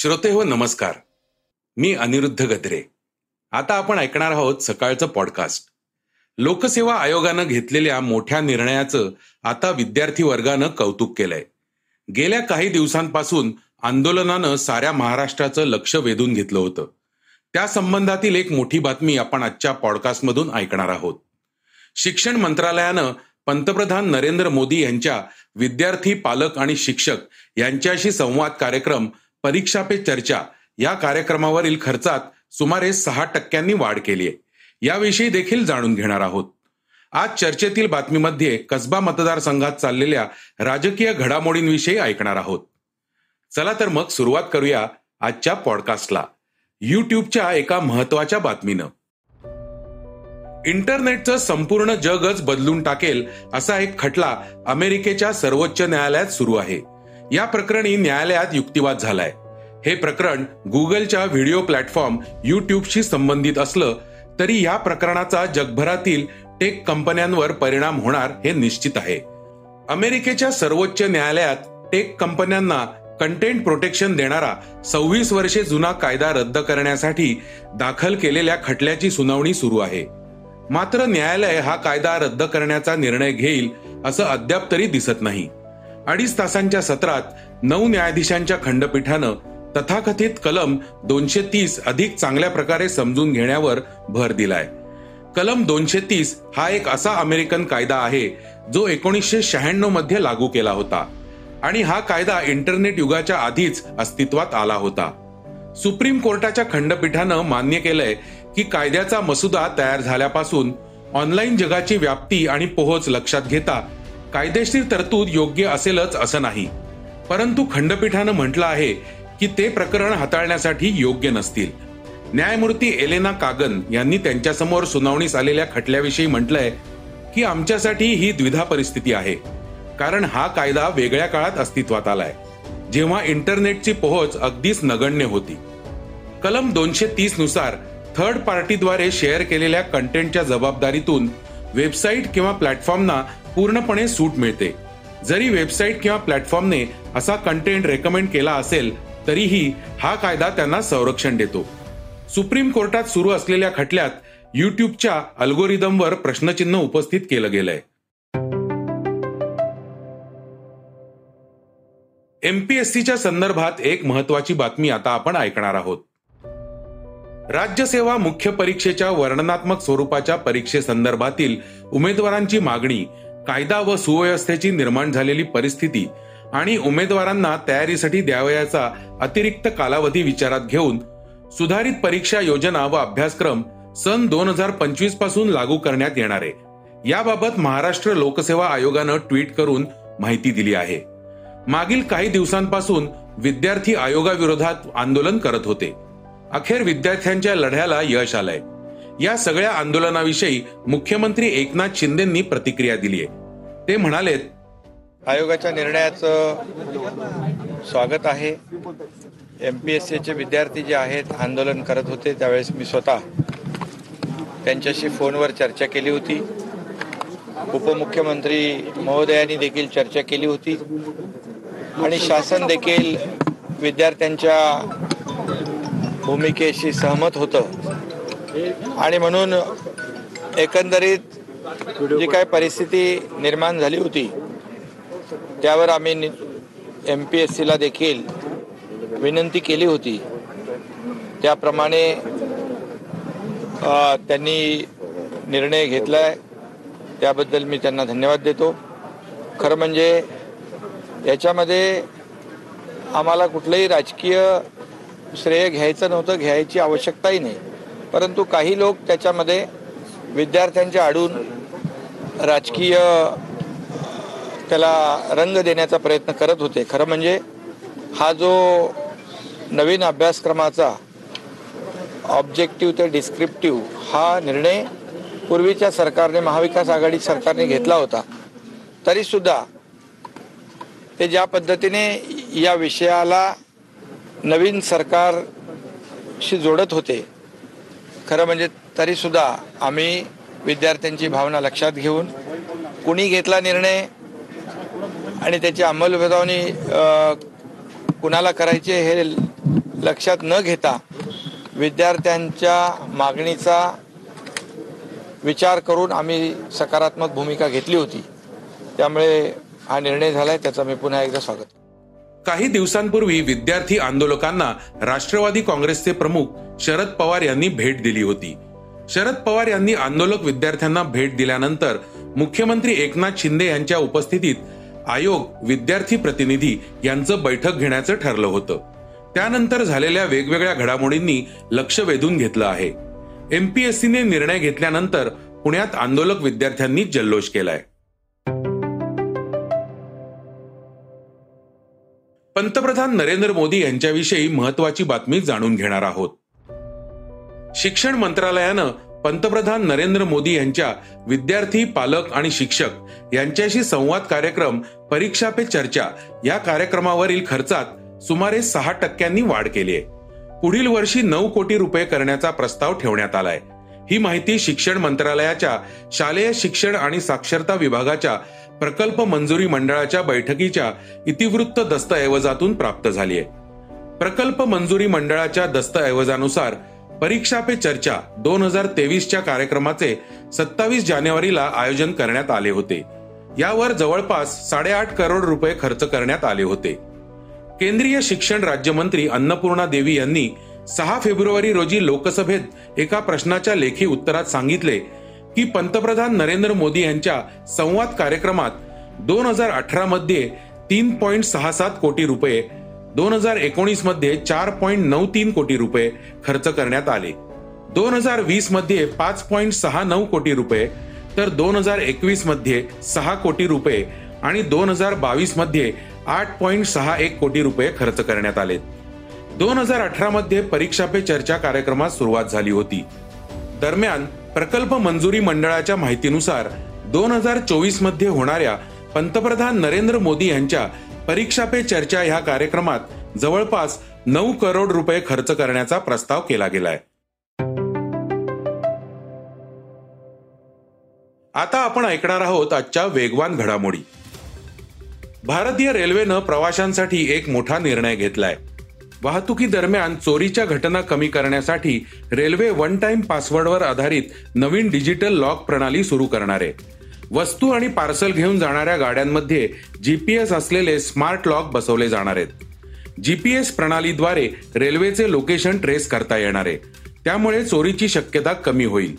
श्रोते हो नमस्कार. मी अनिरुद्ध गद्रे. आता आपण ऐकणार आहोत सकाळचं पॉडकास्ट लोकसेवा आयोगानं घेतलेल्या मोठ्या निर्णयाचं आता विद्यार्थी वर्गानं कौतुक केलंय. गेल्या काही दिवसांपासून आंदोलनानं साऱ्या महाराष्ट्राचं लक्ष वेधून घेतलं होतं. त्या संबंधातील एक मोठी बातमी आपण आजच्या पॉडकास्टमधून ऐकणार आहोत. शिक्षण मंत्रालयानं पंतप्रधान नरेंद्र मोदी यांच्या विद्यार्थी पालक आणि शिक्षक यांच्याशी संवाद कार्यक्रम परीक्षा पे चर्चा. या कार्यक्रमावरील खर्चात सुमारे सहा टक्क्यांनी वाढ केली आहे. याविषयी देखील जाणून घेणार आहोत. आज चर्चेतील बातमीमध्ये कसबा मतदारसंघात चाललेल्या राजकीय घडामोडींविषयी ऐकणार आहोत. चला तर मग सुरुवात करूया आजच्या पॉडकास्टला. युट्यूबच्या एका महत्त्वाच्या बातमीनं. इंटरनेटचं संपूर्ण जगच बदलून टाकेल असा एक खटला अमेरिकेच्या सर्वोच्च न्यायालयात सुरू आहे. या प्रकरणी न्यायालयात युक्तिवाद झालाय. हे प्रकरण गुगलच्या व्हिडिओ प्लॅटफॉर्म युट्यूबशी संबंधित असलं तरी या प्रकरणाचा जगभरातील टेक कंपन्यांवर परिणाम होणार हे निश्चित आहे. अमेरिकेच्या सर्वोच्च न्यायालयात टेक कंपन्यांना कंटेंट प्रोटेक्शन देणारा सव्वीस वर्षे जुना कायदा रद्द करण्यासाठी दाखल केलेल्या खटल्याची सुनावणी सुरू आहे. मात्र न्यायालय हा कायदा रद्द करण्याचा निर्णय घेईल असं अद्याप तरी दिसत नाही. अडीच तासांच्या सत्रात नऊ न्यायाधीशांच्या खंडपीठानं तथाकथित कलम दोनशे तीस अधिक चांगल्या प्रकारे समजून घेण्यावर भर दिलाय. कलम दोनशे तीस हा एक असा अमेरिकन कायदा आहे जो एकोणीसशे शहाण्णवमध्ये लागू केला होता आणि हा कायदा इंटरनेट युगाच्या आधीच अस्तित्वात आला होता. सुप्रीम कोर्टाच्या खंडपीठानं मान्य केलंय की कायद्याचा मसुदा तयार झाल्यापासून ऑनलाईन जगाची व्याप्ती आणि पोहोच लक्षात घेता कायदेशीर तरतूद योग्य असेलच असं नाही. परंतु खंडपीठानं म्हटलं आहे की ते प्रकरण हाताळण्यासाठी योग्य नसतील. न्यायमूर्ती एलेना कागन यांनी त्यांच्यासमोर सुनावणीस आलेल्या खटल्याविषयी म्हटलंय की आमच्यासाठी ही द्विधा परिस्थिती आहे. कारण हा कायदा वेगळ्या काळात अस्तित्वात आलाय. जेव्हा इंटरनेटची पोहोच अगदीच नगण्य होती. कलम दोनशे तीसनुसार थर्ड पार्टीद्वारे शेअर केलेल्या कंटेंटच्या जबाबदारीतून वेबसाईट किंवा प्लॅटफॉर्मना पूर्णपणे सूट मिळते. जरी वेबसाईट किंवा प्लॅटफॉर्मने असा कंटेंट रेकमेंड केला असेल तरीही हा कायदा त्यांना संरक्षण देतो. सुप्रीम कोर्टात सुरू असलेल्या खटल्यात युट्यूबच्या अल्गोरिदमवर प्रश्नचिन्ह उपस्थित केलं गेलंय. एमपीएससीच्या संदर्भात एक महत्वाची बातमी आता आपण ऐकणार आहोत. राज्यसेवा मुख्य परीक्षेच्या वर्णनात्मक स्वरूपाच्या परीक्षेसंदर्भातील उमेदवारांची मागणी कायदा व सुव्यवस्थेची निर्माण झालेली परिस्थिती आणि उमेदवारांना तयारीसाठी द्यावयाचा अतिरिक्त कालावधी विचारात घेऊन सुधारित परीक्षा योजना व अभ्यासक्रम सन दोन हजार पंचवीसपासून लागू करण्यात येणार आहे. याबाबत महाराष्ट्र लोकसेवा आयोगानं ट्विट करून माहिती दिली आहे. मागील काही दिवसांपासून विद्यार्थी आयोगाविरोधात आंदोलन करत होते. अखेर विद्यार्थ्यांच्या लढ्याला यश आलंय. या सगळ्या आंदोलनाविषयी मुख्यमंत्री एकनाथ शिंदेंनी प्रतिक्रिया दिली आहे. ते म्हणालेत आयोगाच्या निर्णयाचं स्वागत आहे. एम पी एस सीचे विद्यार्थी जे आहेत आंदोलन करत होते त्यावेळेस मी स्वतः त्यांच्याशी फोनवर चर्चा केली होती. उपमुख्यमंत्री महोदयांनी देखील चर्चा केली होती. आणि शासन देखील विद्यार्थ्यांच्या भूमिकेशी सहमत होतं. आणि म्हणून एकंदरीत जी काय परिस्थिती निर्माण झाली होती त्यावर आम्ही एम पी एस सीला देखील विनंती केली होती. त्याप्रमाणे त्यांनी निर्णय घेतला आहे त्याबद्दल मी त्यांना धन्यवाद देतो. खरं म्हणजे याच्यामध्ये आम्हाला कुठलंही राजकीय श्रेय घ्यायचं नव्हतं घ्यायची आवश्यकताही नाही. परंतु काही लोक त्याच्यामध्ये विद्यार्थ्यांच्या आडून राजकीय त्याला रंग देण्याचा प्रयत्न करत होते. खरं म्हणजे हा जो नवीन अभ्यासक्रमाचा ऑब्जेक्टिव्ह ते डिस्क्रिप्टिव्ह हा निर्णय पूर्वीच्या सरकारने महाविकास आघाडी सरकारने घेतला होता. तरीसुद्धा ते ज्या पद्धतीने या विषयाला नवीन सरकारशी जोडत होते खरं म्हणजे तरीसुद्धा आम्ही विद्यार्थ्यांची भावना लक्षात घेऊन कुणी घेतला निर्णय आणि त्याची अंमलबजावणी कुणाला करायचे हे लक्षात न घेता विद्यार्थ्यांच्या मागणीचा विचार करून आम्ही सकारात्मक भूमिका घेतली होती. त्यामुळे हा निर्णय झाला आहे त्याचं मी पुन्हा एकदा स्वागत काही दिवसांपूर्वी विद्यार्थी आंदोलकांना राष्ट्रवादी काँग्रेसचे प्रमुख शरद पवार यांनी भेट दिली होती. शरद पवार यांनी आंदोलक विद्यार्थ्यांना भेट दिल्यानंतर मुख्यमंत्री एकनाथ शिंदे यांच्या उपस्थितीत आयोग विद्यार्थी प्रतिनिधी यांचं बैठक घेण्याचं ठरलं होतं. त्यानंतर झालेल्या वेगवेगळ्या घडामोडींनी लक्ष वेधून घेतलं आहे. एमपीएससीने निर्णय घेतल्यानंतर पुण्यात आंदोलक विद्यार्थ्यांनी जल्लोष केलाय. पंतप्रधान नरेंद्र मोदी यांच्याविषयी महत्वाची बातमी जाणून घेणार आहोत. शिक्षण मंत्रालयानं पंतप्रधान नरेंद्र मोदी यांच्या विद्यार्थी पालक आणि शिक्षक यांच्याशी संवाद कार्यक्रम परीक्षा पे चर्चा या कार्यक्रमावरील खर्चात सुमारे सहा टक्क्यांनी वाढ केली आहे. पुढील वर्षी नऊ कोटी रुपये करण्याचा प्रस्ताव ठेवण्यात आलाय. ही माहिती शिक्षण मंत्रालयाच्या शालेय शिक्षण आणि साक्षरता विभागाच्या प्रकल्प मंजुरी मंडळाच्या बैठकीच्या इतिवृत्त दस्तऐवजातून प्राप्त झाली आहे. प्रकल्प मंजुरी मंडळाच्या दस्तऐवजानुसार परीक्षा पे चर्चा दोन हजार तेवीसच्या कार्यक्रमाचे सत्तावीस जानेवारीला आयोजन करण्यात आले होते. यावर जवळपास साडेआठ करोड रुपये खर्च करण्यात आले होते. केंद्रीय शिक्षण राज्यमंत्री अन्नपूर्णा देवी यांनी सहा फेब्रुवारी रोजी लोकसभेत एका प्रश्नाच्या लेखी उत्तरात सांगितले की पंतप्रधान नरेंद्र मोदी यांच्या संवाद कार्यक्रमात दोन हजार अठरा मध्ये तीन पॉईंट सहा सात कोटी रुपये दोन हजार एकोणीसमध्ये चार पॉईंट नऊ तीन कोटी रुपये खर्च करण्यात आले. दोन हजार वीसमध्ये पाच पॉईंट सहा नऊ कोटी रुपये तर दोन हजार एकवीसमध्ये सहा कोटी रुपये आणि दोन हजार बावीसमध्ये आठ पॉईंट सहा एक कोटी रुपये खर्च करण्यात आले. दोन हजार अठरा मध्ये परीक्षा पे चर्चा कार्यक्रमात सुरुवात झाली होती. दरम्यान प्रकल्प मंजुरी मंडळाच्या माहितीनुसार दोन हजार चोवीसमध्ये होणाऱ्या पंतप्रधान नरेंद्र मोदी यांच्या परीक्षा पे चर्चा ह्या कार्यक्रमात जवळपास नऊ करोड रुपये खर्च करण्याचा प्रस्ताव केला गेलाय. आता आपण ऐकणार आहोत आजच्या वेगवान घडामोडी. भारतीय रेल्वेनं प्रवाशांसाठी एक मोठा निर्णय घेतलाय. वाहतुकीदरम्यान चोरीच्या घटना कमी करण्यासाठी रेल्वे वन टाइम पासवर्डवर आधारित नवीन डिजिटल लॉक प्रणाली सुरू करणार आहे. वस्तू आणि पार्सल घेऊन जाणाऱ्या गाड्यांमध्ये जीपीएस असलेले स्मार्ट लॉक बसवले जाणार आहेत. जीपीएस प्रणालीद्वारे रेल्वेचे लोकेशन ट्रेस करता येणार आहे. त्यामुळे चोरीची शक्यता कमी होईल.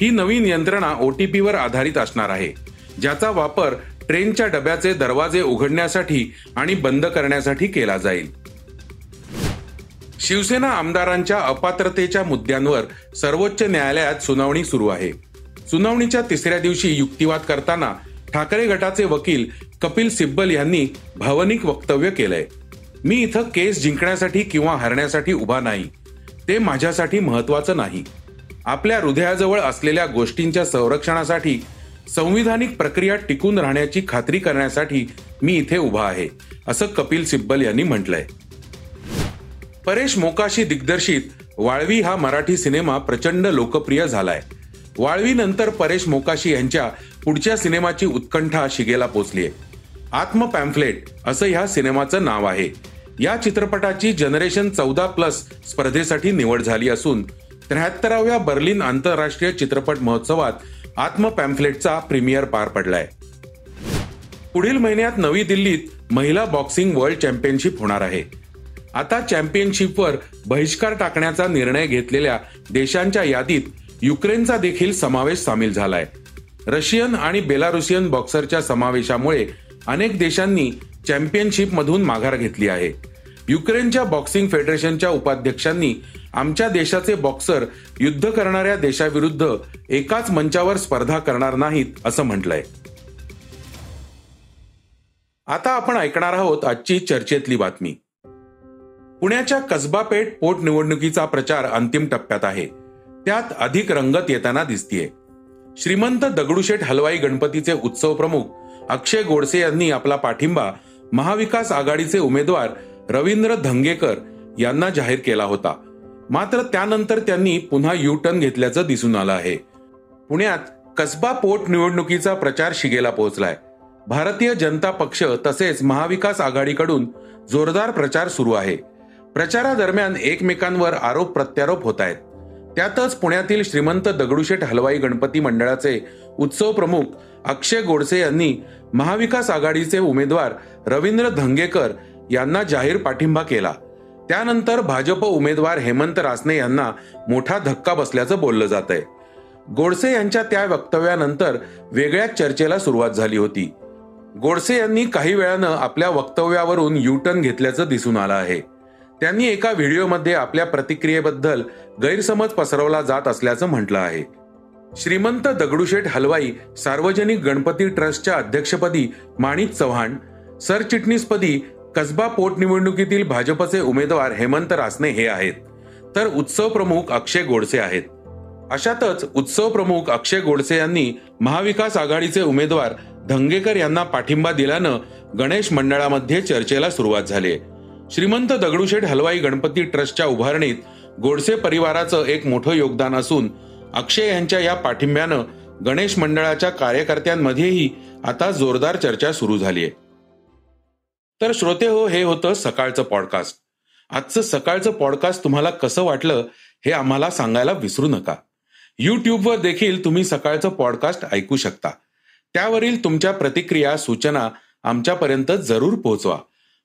ही नवीन यंत्रणा ओटीपीवर आधारित असणार आहे ज्याचा वापर ट्रेनच्या डब्याचे दरवाजे उघडण्यासाठी आणि बंद करण्यासाठी केला जाईल. शिवसेना आमदारांच्या अपात्रतेच्या मुद्द्यांवर सर्वोच्च न्यायालयात सुनावणी सुरू आहे. सुनावणीच्या तिसऱ्या दिवशी युक्तिवाद करताना ठाकरे गटाचे वकील कपिल सिब्बल यांनी भावनिक वक्तव्य केलंय. मी इथं केस जिंकण्यासाठी किंवा हरण्यासाठी उभा नाही. ते माझ्यासाठी महत्वाचं नाही. आपल्या हृदयाजवळ असलेल्या गोष्टींच्या संरक्षणासाठी संविधानिक प्रक्रिया टिकून राहण्याची खात्री करण्यासाठी मी इथे उभा आहे असं कपिल सिब्बल यांनी म्हटलंय. परेश मोकाशी दिग्दर्शित वाळवी हा मराठी सिनेमा प्रचंड लोकप्रिय झालाय. वाळवी नंतर परेश मोकाशी यांच्या पुढच्या सिनेमाची उत्कंठा शिगेला पोचलीय. आत्म पॅम्फलेट असं ह्या सिनेमाचं नाव आहे. या चित्रपटाची जनरेशन चौदा प्लस स्पर्धेसाठी निवड झाली असून त्र्याहत्तराव्या बर्लिन आंतरराष्ट्रीय चित्रपट महोत्सवात आत्म पॅम्फलेटचा प्रीमियर पार पडलाय. पुढील महिन्यात नवी दिल्लीत महिला बॉक्सिंग वर्ल्ड चॅम्पियनशिप होणार आहे. आता चॅम्पियनशिपवर बहिष्कार टाकण्याचा निर्णय घेतलेल्या देशांच्या यादीत युक्रेनचा देखील समावेश सामील झालाय. रशियन आणि बेलारुसियन बॉक्सरच्या समावेशामुळे अनेक देशांनी चॅम्पियनशिप मधून माघार घेतली आहे. युक्रेनच्या बॉक्सिंग फेडरेशनच्या उपाध्यक्षांनी आमच्या देशाचे बॉक्सर युद्ध करणाऱ्या देशाविरुद्ध एकाच मंचावर स्पर्धा करणार नाहीत असं म्हटलंय. आता आपण ऐकणार आहोत आजची चर्चेतली बातमी. पुण्याच्या कसबा पेठ पोटनिवडणुकीचा प्रचार अंतिम टप्प्यात आहे. त्यात अधिक रंगत येताना दिसतीये. श्रीमंत दगडूशेठ हलवाई गणपतीचे उत्सव प्रमुख अक्षय गोडसे यांनी आपला पाठिंबा महाविकास आघाडीचे उमेदवार रवींद्र धंगेकर यांना जाहीर केला होता. मात्र त्यानंतर त्यांनी पुन्हा यू टर्न घेतल्याचं दिसून आलं आहे. पुण्यात कसबा पोटनिवडणुकीचा प्रचार शिगेला पोहोचलाय. भारतीय जनता पक्ष तसेच महाविकास आघाडीकडून जोरदार प्रचार सुरू आहे. प्रचारादरम्यान एकमेकांवर आरोप प्रत्यारोप होत आहेत. त्यातच पुण्यातील श्रीमंत दगडूशेठ हलवाई गणपती मंडळाचे उत्सव प्रमुख अक्षय गोडसे यांनी महाविकास आघाडीचे उमेदवार रवींद्र धंगेकर यांना जाहीर पाठिंबा केला. त्यानंतर भाजप उमेदवार हेमंत रासने यांना मोठा धक्का बसल्याचं बोललं जात आहे गोडसे यांच्या त्या वक्तव्यानंतर वेगळ्याच चर्चेला सुरुवात झाली होती. गोडसे यांनी काही वेळानं आपल्या वक्तव्यावरून युटर्न घेतल्याचं दिसून आलं आहे. त्यांनी एका व्हिडिओमध्ये आपल्या प्रतिक्रियेबद्दल गैरसमज पसरवला जात असल्याचं म्हटलं आहे. श्रीमंत दगडूशेठ हलवाई सार्वजनिक गणपती ट्रस्टच्या अध्यक्षपदी माणिक चव्हाण सरचिटणीसपदी कसबा पोटनिवडणुकीतील भाजपचे उमेदवार हेमंत रासने हे आहेत. तर उत्सव प्रमुख अक्षय गोडसे आहेत. अशातच उत्सव प्रमुख अक्षय गोडसे यांनी महाविकास आघाडीचे उमेदवार धंगेकर यांना पाठिंबा दिल्यानं गणेश मंडळामध्ये चर्चेला सुरुवात झाली. श्रीमंत दगडूशेठ हलवाई गणपती ट्रस्टच्या उभारणीत गोडसे परिवाराचं एक मोठं योगदान असून अक्षय यांच्या या पाठिंब्यानं गणेश मंडळाच्या कार्यकर्त्यांमध्येही आता जोरदार चर्चा सुरू झाली आहे. तर श्रोते हो हे होतं सकाळचं पॉडकास्ट आजचं सकाळचं पॉडकास्ट तुम्हाला कसं वाटलं हे आम्हाला सांगायला विसरू नका. युट्यूबवर देखील तुम्ही सकाळचं पॉडकास्ट ऐकू शकता. त्यावरील तुमच्या प्रतिक्रिया सूचना आमच्यापर्यंत जरूर पोहोचवा.